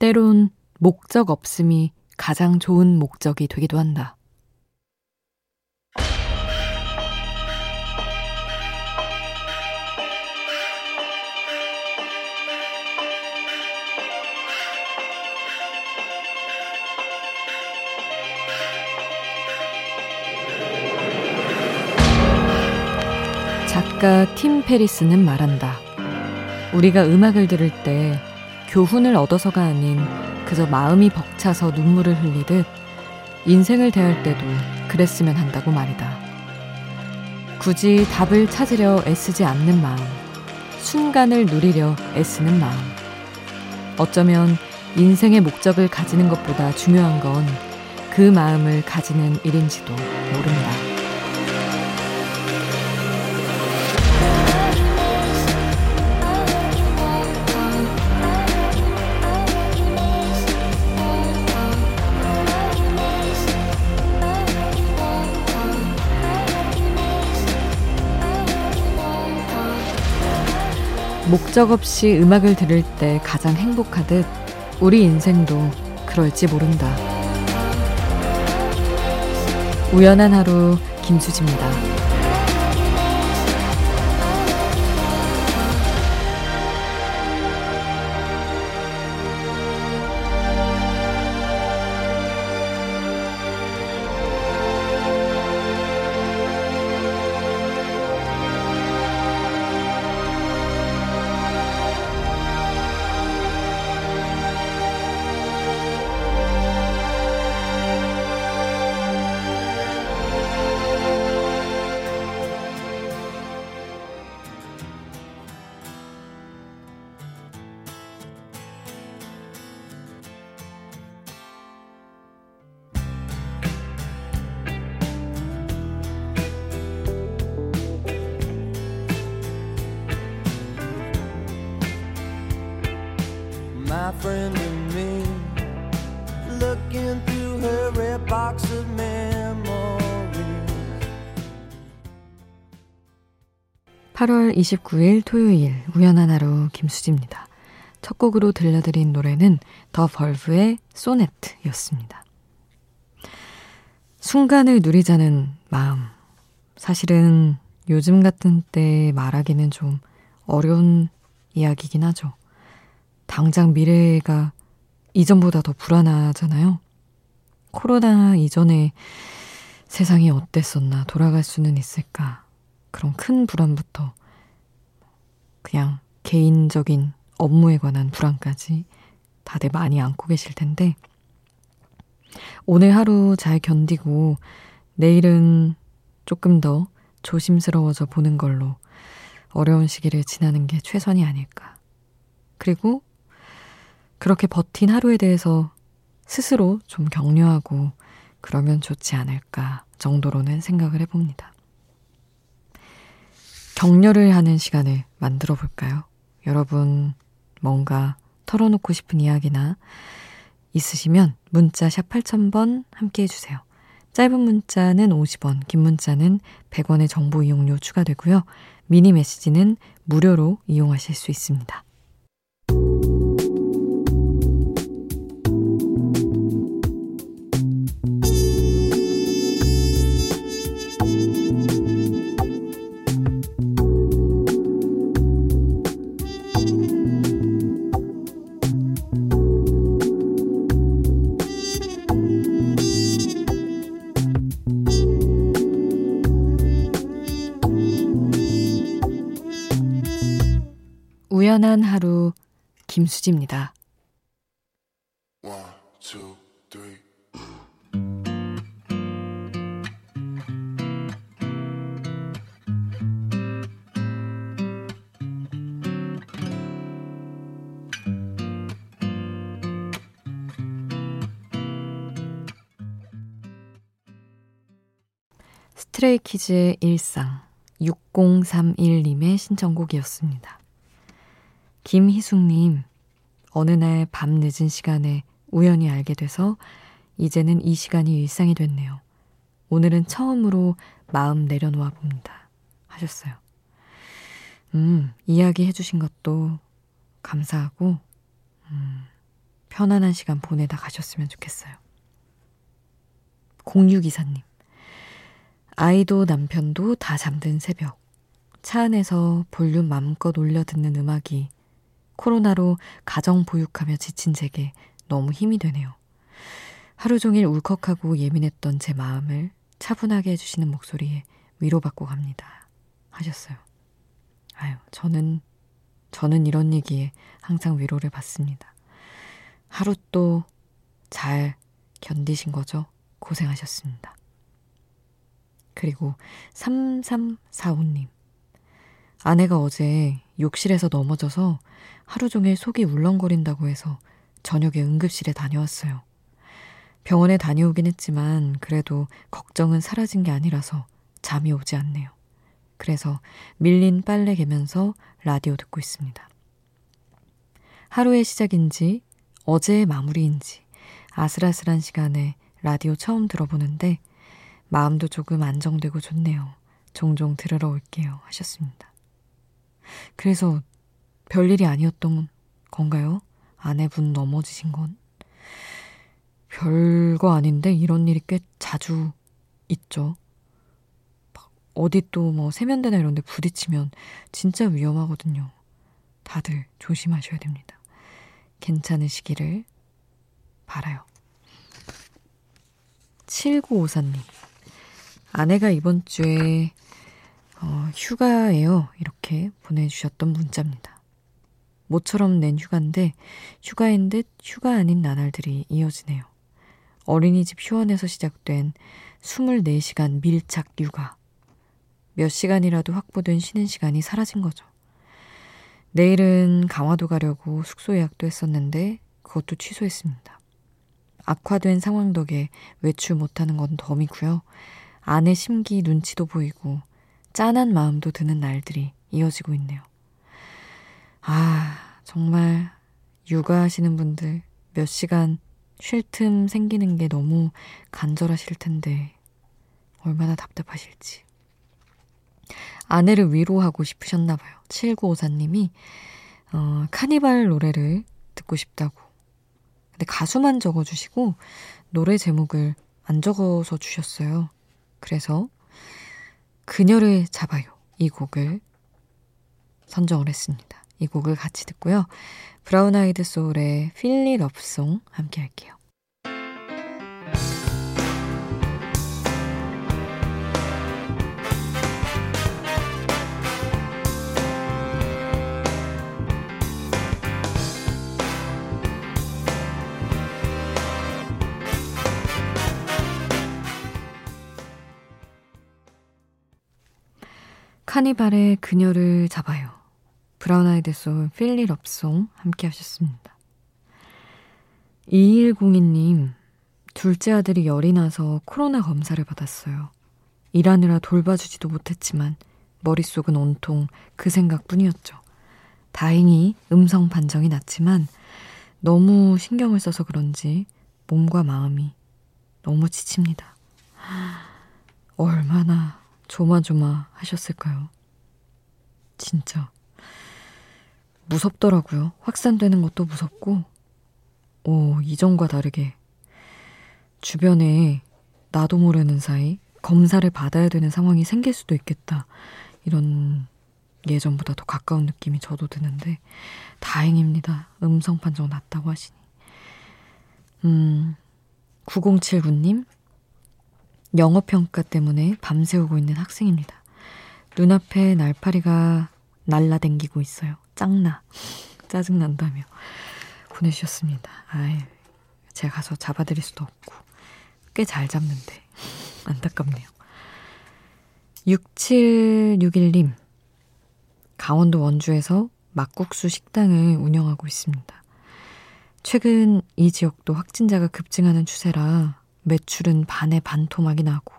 때론 목적 없음이 가장 좋은 목적이 되기도 한다. 작가 팀 페리스는 말한다. 우리가 음악을 들을 때 교훈을 얻어서가 아닌 그저 마음이 벅차서 눈물을 흘리듯 인생을 대할 때도 그랬으면 한다고 말이다. 굳이 답을 찾으려 애쓰지 않는 마음, 순간을 누리려 애쓰는 마음. 어쩌면 인생의 목적을 가지는 것보다 중요한 건 그 마음을 가지는 일인지도 모른다. 목적 없이 음악을 들을 때 가장 행복하듯 우리 인생도 그럴지 모른다. 우연한 하루 김수지입니다. 8월 29일 토요일 우연한 하루 김수지입니다. 첫 곡으로 들려드린 노래는 더 벌브의 소네트였습니다. 순간을 누리자는 마음. 사실은 요즘 같은 때 말하기는 좀 어려운 이야기긴 하죠. 당장 미래가 이전보다 더 불안하잖아요. 코로나 이전에 세상이 어땠었나, 돌아갈 수는 있을까. 그런 큰 불안부터 그냥 개인적인 업무에 관한 불안까지 다들 많이 안고 계실 텐데 오늘 하루 잘 견디고 내일은 조금 더 조심스러워져 보는 걸로 어려운 시기를 지나는 게 최선이 아닐까. 그리고 그렇게 버틴 하루에 대해서 스스로 좀 격려하고 그러면 좋지 않을까 정도로는 생각을 해봅니다. 격려를 하는 시간을 만들어 볼까요? 여러분, 뭔가 털어놓고 싶은 이야기나 있으시면 문자 샵 8000번 함께 해주세요. 짧은 문자는 50원, 긴 문자는 100원의 정보 이용료 추가되고요. 미니 메시지는 무료로 이용하실 수 있습니다. 우연한 하루 김수지입니다. One, two, 스트레이키즈의 일상 6031님의 신청곡이었습니다. 김희숙님, 어느 날 밤 늦은 시간에 우연히 알게 돼서 이제는 이 시간이 일상이 됐네요. 오늘은 처음으로 마음 내려놓아 봅니다. 하셨어요. 음, 이야기 해주신 것도 감사하고, 음, 편안한 시간 보내다 가셨으면 좋겠어요. 공유기사님. 아이도 남편도 다 잠든 새벽. 차 안에서 볼륨 마음껏 올려 듣는 음악이 코로나로 가정 보육하며 지친 제게 너무 힘이 되네요. 하루 종일 울컥하고 예민했던 제 마음을 차분하게 해주시는 목소리에 위로받고 갑니다. 하셨어요. 아유, 저는, 저는 이런 얘기에 항상 위로를 받습니다. 하루 또 잘 견디신 거죠? 고생하셨습니다. 그리고 3345님. 아내가 어제 욕실에서 넘어져서 하루 종일 속이 울렁거린다고 해서 저녁에 응급실에 다녀왔어요. 병원에 다녀오긴 했지만 그래도 걱정은 사라진 게 아니라서 잠이 오지 않네요. 그래서 밀린 빨래 개면서 라디오 듣고 있습니다. 하루의 시작인지 어제의 마무리인지 아슬아슬한 시간에 라디오 처음 들어보는데 마음도 조금 안정되고 좋네요. 종종 들으러 올게요. 하셨습니다. 그래서 별일이 아니었던 건가요? 아내분 넘어지신 건? 별거 아닌데 이런 일이 꽤 자주 있죠. 어디 또 뭐 세면대나 이런 데 부딪히면 진짜 위험하거든요. 다들 조심하셔야 됩니다. 괜찮으시기를 바라요. 7954님. 아내가 이번 주에 어, 휴가예요. 이렇게 보내주셨던 문자입니다. 모처럼 낸 휴가인데 휴가인 듯 휴가 아닌 나날들이 이어지네요. 어린이집 휴원에서 시작된 24시간 밀착 육아. 몇 시간이라도 확보된 쉬는 시간이 사라진 거죠. 내일은 강화도 가려고 숙소 예약도 했었는데 그것도 취소했습니다. 악화된 상황 덕에 외출 못하는 건 덤이고요. 아내 심기 눈치도 보이고 짠한 마음도 드는 날들이 이어지고 있네요. 아, 정말 육아하시는 분들 몇 시간 쉴 틈 생기는 게 너무 간절하실 텐데 얼마나 답답하실지. 아내를 위로하고 싶으셨나 봐요. 7954님이 어, 카니발 노래를 듣고 싶다고. 근데 가수만 적어주시고 노래 제목을 안 적어서 주셨어요. 그래서 그녀를 잡아요. 이 곡을 선정을 했습니다. 이 곡을 같이 듣고요. 브라운 아이드 소울의 필리 럽송 함께 할게요. 카니발의 그녀를 잡아요. Brown Eyed Soul Philly Love Song 함께 하셨습니다. 2102님, 둘째 아들이 열이 나서 코로나 검사를 받았어요. 일하느라 돌봐주지도 못했지만 머릿속은 온통 그 생각뿐이었죠. 다행히 음성 판정이 났지만 너무 신경을 써서 그런지 몸과 마음이 너무 지칩니다. 얼마나 조마조마 하셨을까요? 진짜. 무섭더라고요. 확산되는 것도 무섭고, 오, 이전과 다르게 주변에 나도 모르는 사이 검사를 받아야 되는 상황이 생길 수도 있겠다. 이런 예전보다 더 가까운 느낌이 저도 드는데, 다행입니다. 음성 판정 났다고 하시니. 음, 9079님, 영어평가 때문에 밤새우고 있는 학생입니다. 눈앞에 날파리가 날라댕기고 있어요. 짱나. 짜증난다며 보내주셨습니다. 아이, 제가 가서 잡아드릴 수도 없고. 꽤 잘 잡는데. 안타깝네요. 6761님. 강원도 원주에서 막국수 식당을 운영하고 있습니다. 최근 이 지역도 확진자가 급증하는 추세라 매출은 반에 반토막이 나고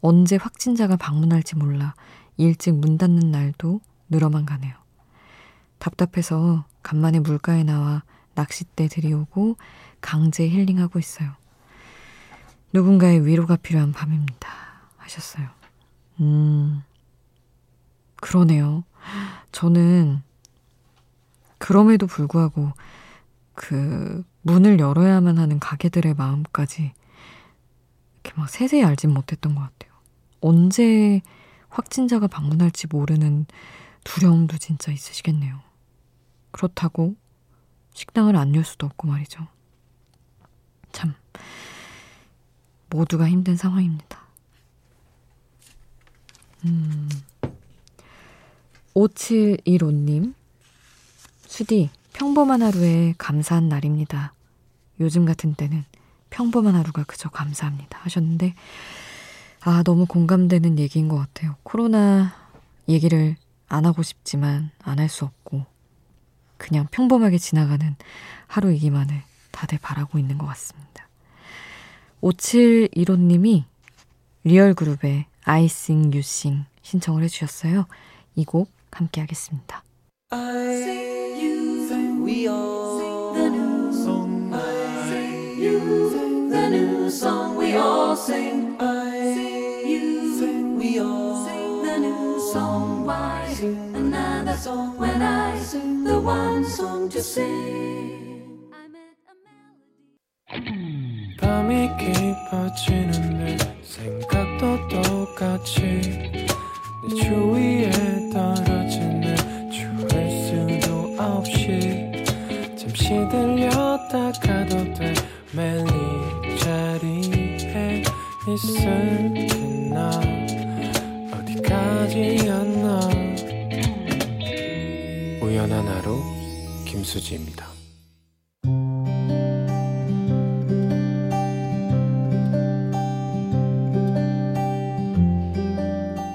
언제 확진자가 방문할지 몰라 일찍 문 닫는 날도 늘어만 가네요. 답답해서 간만에 물가에 나와 낚싯대 들이오고 강제 힐링하고 있어요. 누군가의 위로가 필요한 밤입니다. 하셨어요. 음, 그러네요. 저는 그럼에도 불구하고 그 문을 열어야만 하는 가게들의 마음까지 이렇게 막 세세히 알진 못했던 것 같아요. 언제 확진자가 방문할지 모르는 두려움도 진짜 있으시겠네요. 그렇다고 식당을 안 열 수도 없고 말이죠. 참, 모두가 힘든 상황입니다. 음, 5715님, 수디, 평범한 하루에 감사한 날입니다. 요즘 같은 때는 평범한 하루가 그저 감사합니다. 하셨는데, 아, 너무 공감되는 얘기인 것 같아요. 코로나 얘기를 안 하고 싶지만 안 할 수 없고, 그냥 평범하게 지나가는 하루이기만을 다들 바라고 있는 것 같습니다. 5715님이 리얼그룹의 you sing 신청을 해주셨어요. 이 곡 함께 하겠습니다. I another song when I sing the one song to sing? 밤이 깊어지는데 생각도 똑같이 내 주위에 떨어지는 추울 수도 없이 잠시 들렸다 가도 돼 매일 이 자리에 있을 김수지입니다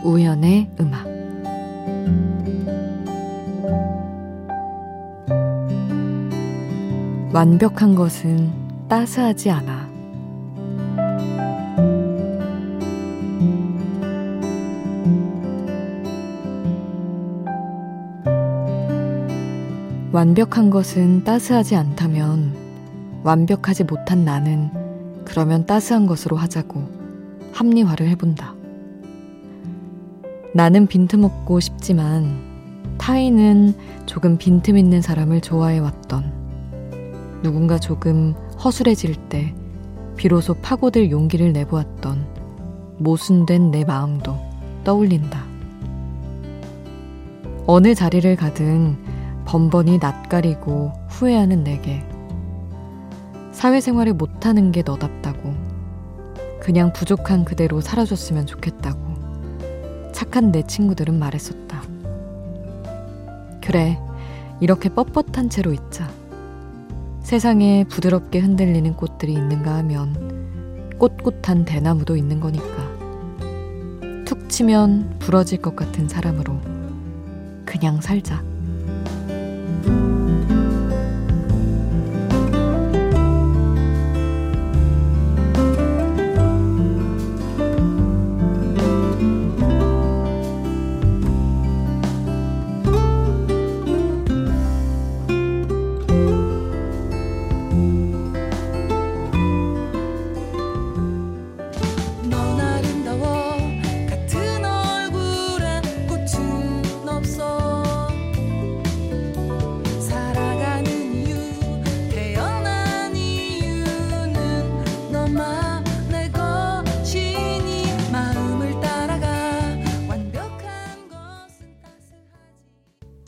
우연의 음악 완벽한 것은 따스하지 않아. 완벽한 것은 따스하지 않다면 완벽하지 못한 나는 그러면 따스한 것으로 하자고 합리화를 해본다. 나는 빈틈없고 싶지만 타인은 조금 빈틈 있는 사람을 좋아해왔던 누군가 조금 허술해질 때 비로소 파고들 용기를 내보았던 모순된 내 마음도 떠올린다. 어느 자리를 가든 번번이 낯가리고 후회하는 내게 사회생활을 못하는 게 너답다고 그냥 부족한 그대로 살아줬으면 좋겠다고 착한 내 친구들은 말했었다. 그래, 이렇게 뻣뻣한 채로 있자. 세상에 부드럽게 흔들리는 꽃들이 있는가 하면 꼿꼿한 대나무도 있는 거니까. 툭 치면 부러질 것 같은 사람으로 그냥 살자.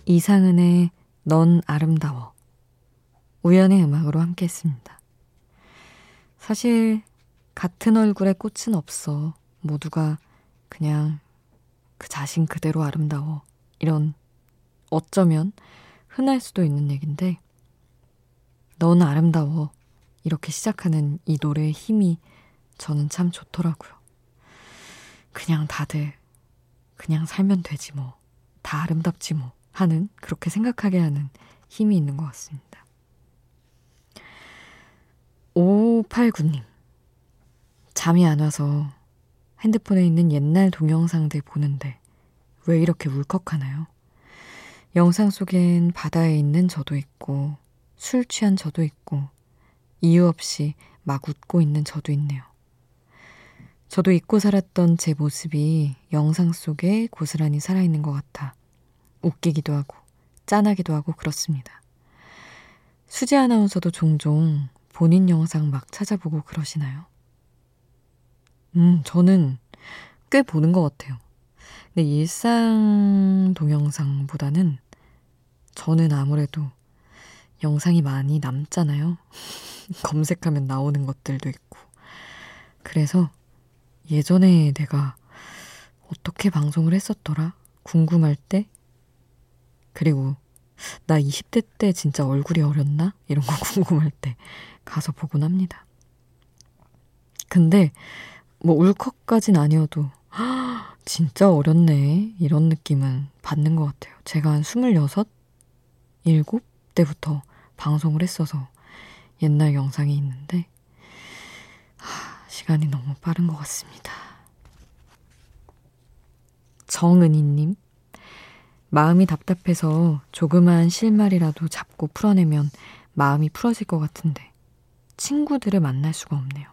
이상은의 넌 아름다워. 우연의 음악으로 함께 했습니다. 사실, 같은 얼굴에 꽃은 없어. 모두가 그냥 그 자신 그대로 아름다워. 이런 어쩌면 흔할 수도 있는 얘기인데, 넌 아름다워. 이렇게 시작하는 이 노래의 힘이 저는 참 좋더라고요. 그냥 다들, 그냥 살면 되지 뭐. 다 아름답지 뭐. 하는, 그렇게 생각하게 하는 힘이 있는 것 같습니다. 5589님. 잠이 안 와서 핸드폰에 있는 옛날 동영상들 보는데 왜 이렇게 울컥하나요? 영상 속엔 바다에 있는 저도 있고 술 취한 저도 있고 이유 없이 막 웃고 있는 저도 있네요. 저도 잊고 살았던 제 모습이 영상 속에 고스란히 살아있는 것 같아 웃기기도 하고 짠하기도 하고 그렇습니다. 수지 아나운서도 종종 본인 영상 막 찾아보고 그러시나요? 음, 저는 꽤 보는 것 같아요. 근데 일상 동영상보다는 저는 아무래도 영상이 많이 남잖아요. 검색하면 나오는 것들도 있고. 그래서 예전에 내가 어떻게 방송을 했었더라? 궁금할 때? 그리고 나 20대 때 진짜 얼굴이 어렸나? 이런 거 궁금할 때 가서 보곤 합니다. 근데 뭐 울컥까진 아니어도 진짜 어렸네 이런 느낌은 받는 것 같아요. 제가 한 26, 7 때부터 방송을 했어서 옛날 영상이 있는데 하, 시간이 너무 빠른 것 같습니다. 정은희님 마음이 답답해서 조그만 실말이라도 잡고 풀어내면 마음이 풀어질 것 같은데 친구들을 만날 수가 없네요.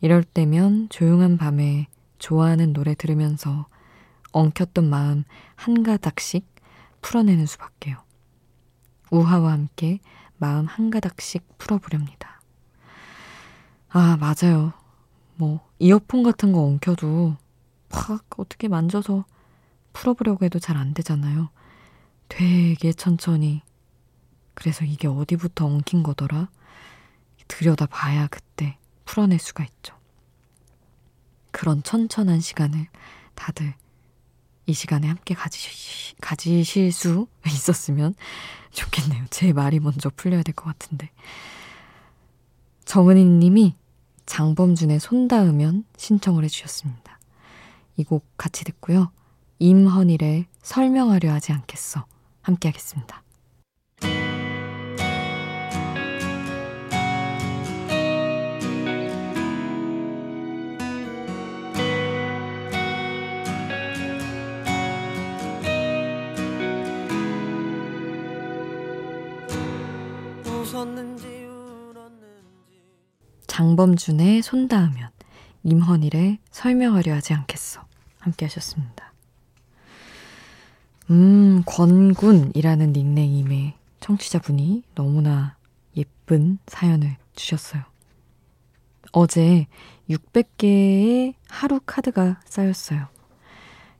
이럴 때면 조용한 밤에 좋아하는 노래 들으면서 엉켰던 마음 한 가닥씩 풀어내는 수밖에요. 우하와 함께 마음 한 가닥씩 풀어보렵니다. 아, 맞아요. 뭐, 이어폰 같은 거 엉켜도 팍 어떻게 만져서 풀어보려고 해도 잘 안 되잖아요. 되게 천천히. 그래서 이게 어디부터 엉킨 거더라? 들여다 봐야 그때 풀어낼 수가 있죠. 그런 천천한 시간을 다들 이 시간에 함께 가지시, 가지실 수 있었으면 좋겠네요. 제 말이 먼저 풀려야 될 것 같은데. 정은희 님이 장범준의 손 닿으면 신청을 해주셨습니다. 이 곡 같이 듣고요. 임헌일의 설명하려 하지 않겠어. 함께 하겠습니다. 장범준의 손 닿으면 임헌일의 설명하려 하지 않겠어. 함께 하셨습니다. 음, 권군이라는 닉네임의 청취자분이 너무나 예쁜 사연을 주셨어요. 어제 600개의 하루 카드가 쌓였어요.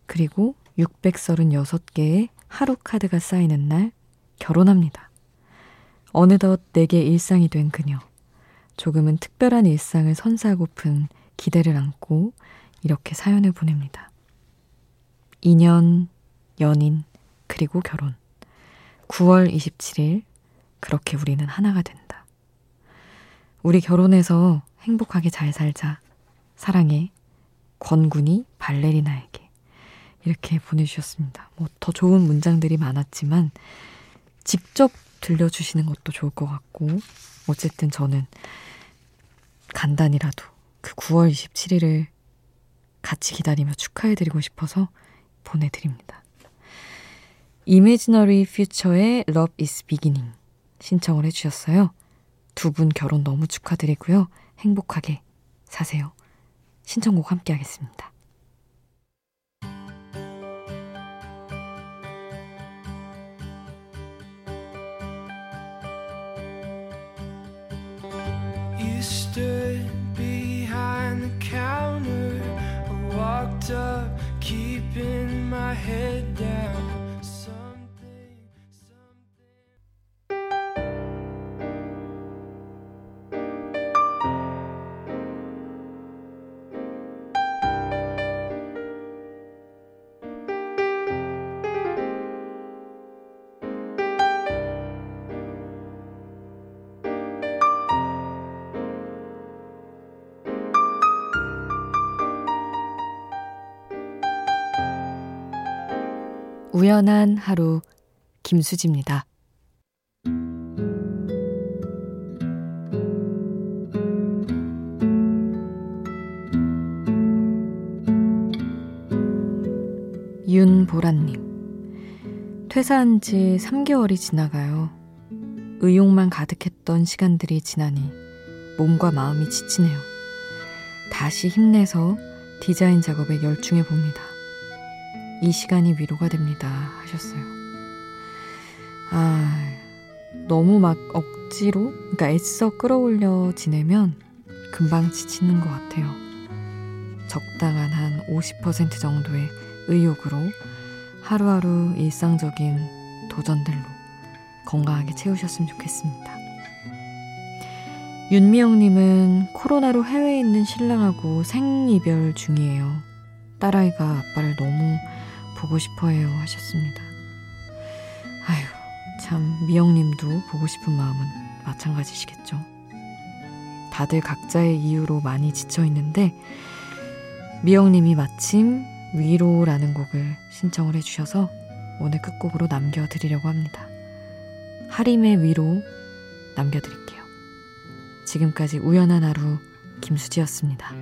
그리고 636개의 하루 카드가 쌓이는 날 결혼합니다. 어느덧 내게 일상이 된 그녀. 조금은 특별한 일상을 선사하고픈 기대를 안고 이렇게 사연을 보냅니다. 2년 연인, 그리고 결혼. 9월 27일, 그렇게 우리는 하나가 된다. 우리 결혼해서 행복하게 잘 살자. 사랑해. 권군이 발레리나에게. 이렇게 보내주셨습니다. 뭐 더 좋은 문장들이 많았지만, 직접 들려주시는 것도 좋을 것 같고, 어쨌든 저는 간단히라도 그 9월 27일을 같이 기다리며 축하해드리고 싶어서 보내드립니다. 이미지너리 퓨처의 Love is Beginning 신청을 해주셨어요. 두 분 결혼 너무 축하드리고요. 행복하게 사세요. 신청곡 함께 하겠습니다. 우연한 하루 김수지입니다. 윤보라님. 퇴사한 지 3개월이 지나가요. 의욕만 가득했던 시간들이 지나니 몸과 마음이 지치네요. 다시 힘내서 디자인 작업에 열중해 봅니다. 이 시간이 위로가 됩니다. 하셨어요. 아, 너무 막 억, 억지로, 그러니까 애써 끌어올려 지내면 금방 지치는 것 같아요. 적당한 한 50% 정도의 의욕으로 하루하루 일상적인 도전들로 건강하게 채우셨으면 좋겠습니다. 윤미영님은 코로나로 해외에 있는 신랑하고 생이별 중이에요. 딸아이가 아빠를 너무 보고 싶어해요 하셨습니다. 아휴, 참 미영님도 보고 싶은 마음은 마찬가지시겠죠. 다들 각자의 이유로 많이 지쳐 있는데 미영님이 마침 위로라는 곡을 신청을 해주셔서 오늘 끝곡으로 남겨드리려고 합니다. 하림의 위로 남겨드릴게요. 지금까지 우연한 하루 김수지였습니다.